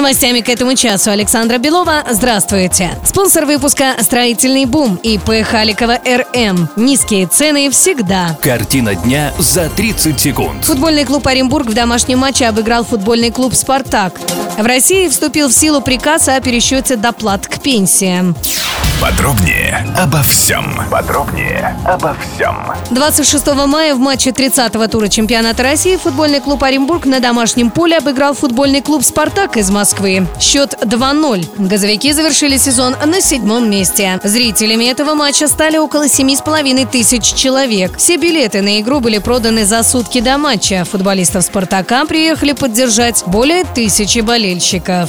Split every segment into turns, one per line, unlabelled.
Новостями к этому часу Александра Белова. Здравствуйте. Спонсор выпуска «Строительный бум» и П. Халикова РМ. Низкие цены всегда.
Картина дня за 30 секунд.
Футбольный клуб Оренбург в домашнем матче обыграл футбольный клуб «Спартак». В России вступил в силу приказ о пересчете доплат к пенсиям.
Подробнее обо всем. Подробнее обо всем.
26 мая в матче 30-го тура чемпионата России футбольный клуб Оренбург на домашнем поле обыграл футбольный клуб «Спартак» из Москвы. Счет 2-0. Газовики завершили сезон на седьмом месте. Зрителями этого матча стали около 7,5 тысяч человек. Все билеты на игру были проданы за сутки до матча. Футболистов «Спартака» приехали поддержать более тысячи болельщиков.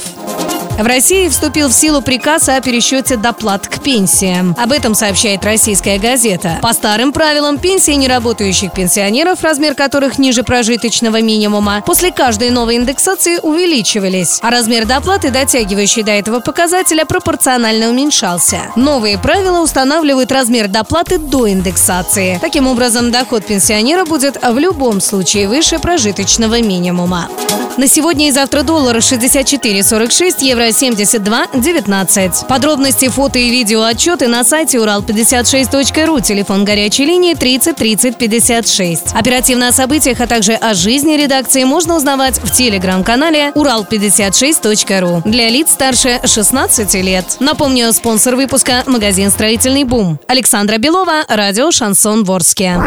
В России вступил в силу приказ о пересчете доплат к пенсиям. Об этом сообщает российская газета. По старым правилам, пенсии неработающих пенсионеров, размер которых ниже прожиточного минимума, после каждой новой индексации увеличивались, а размер доплаты, дотягивающий до этого показателя, пропорционально уменьшался. Новые правила устанавливают размер доплаты до индексации. Таким образом, доход пенсионера будет в любом случае выше прожиточного минимума. На сегодня и завтра доллар 64,46, евро 72,19. Подробности, фото и видео отчеты на сайте урал56.ру, телефон горячей линии 30 30 56. Оперативно о событиях, а также о жизни редакции можно узнавать в телеграм-канале урал56.ру для лиц старше 16 лет. Напомню, спонсор выпуска – магазин «Строительный бум». Александра Белова, радио «Шансон Ворске».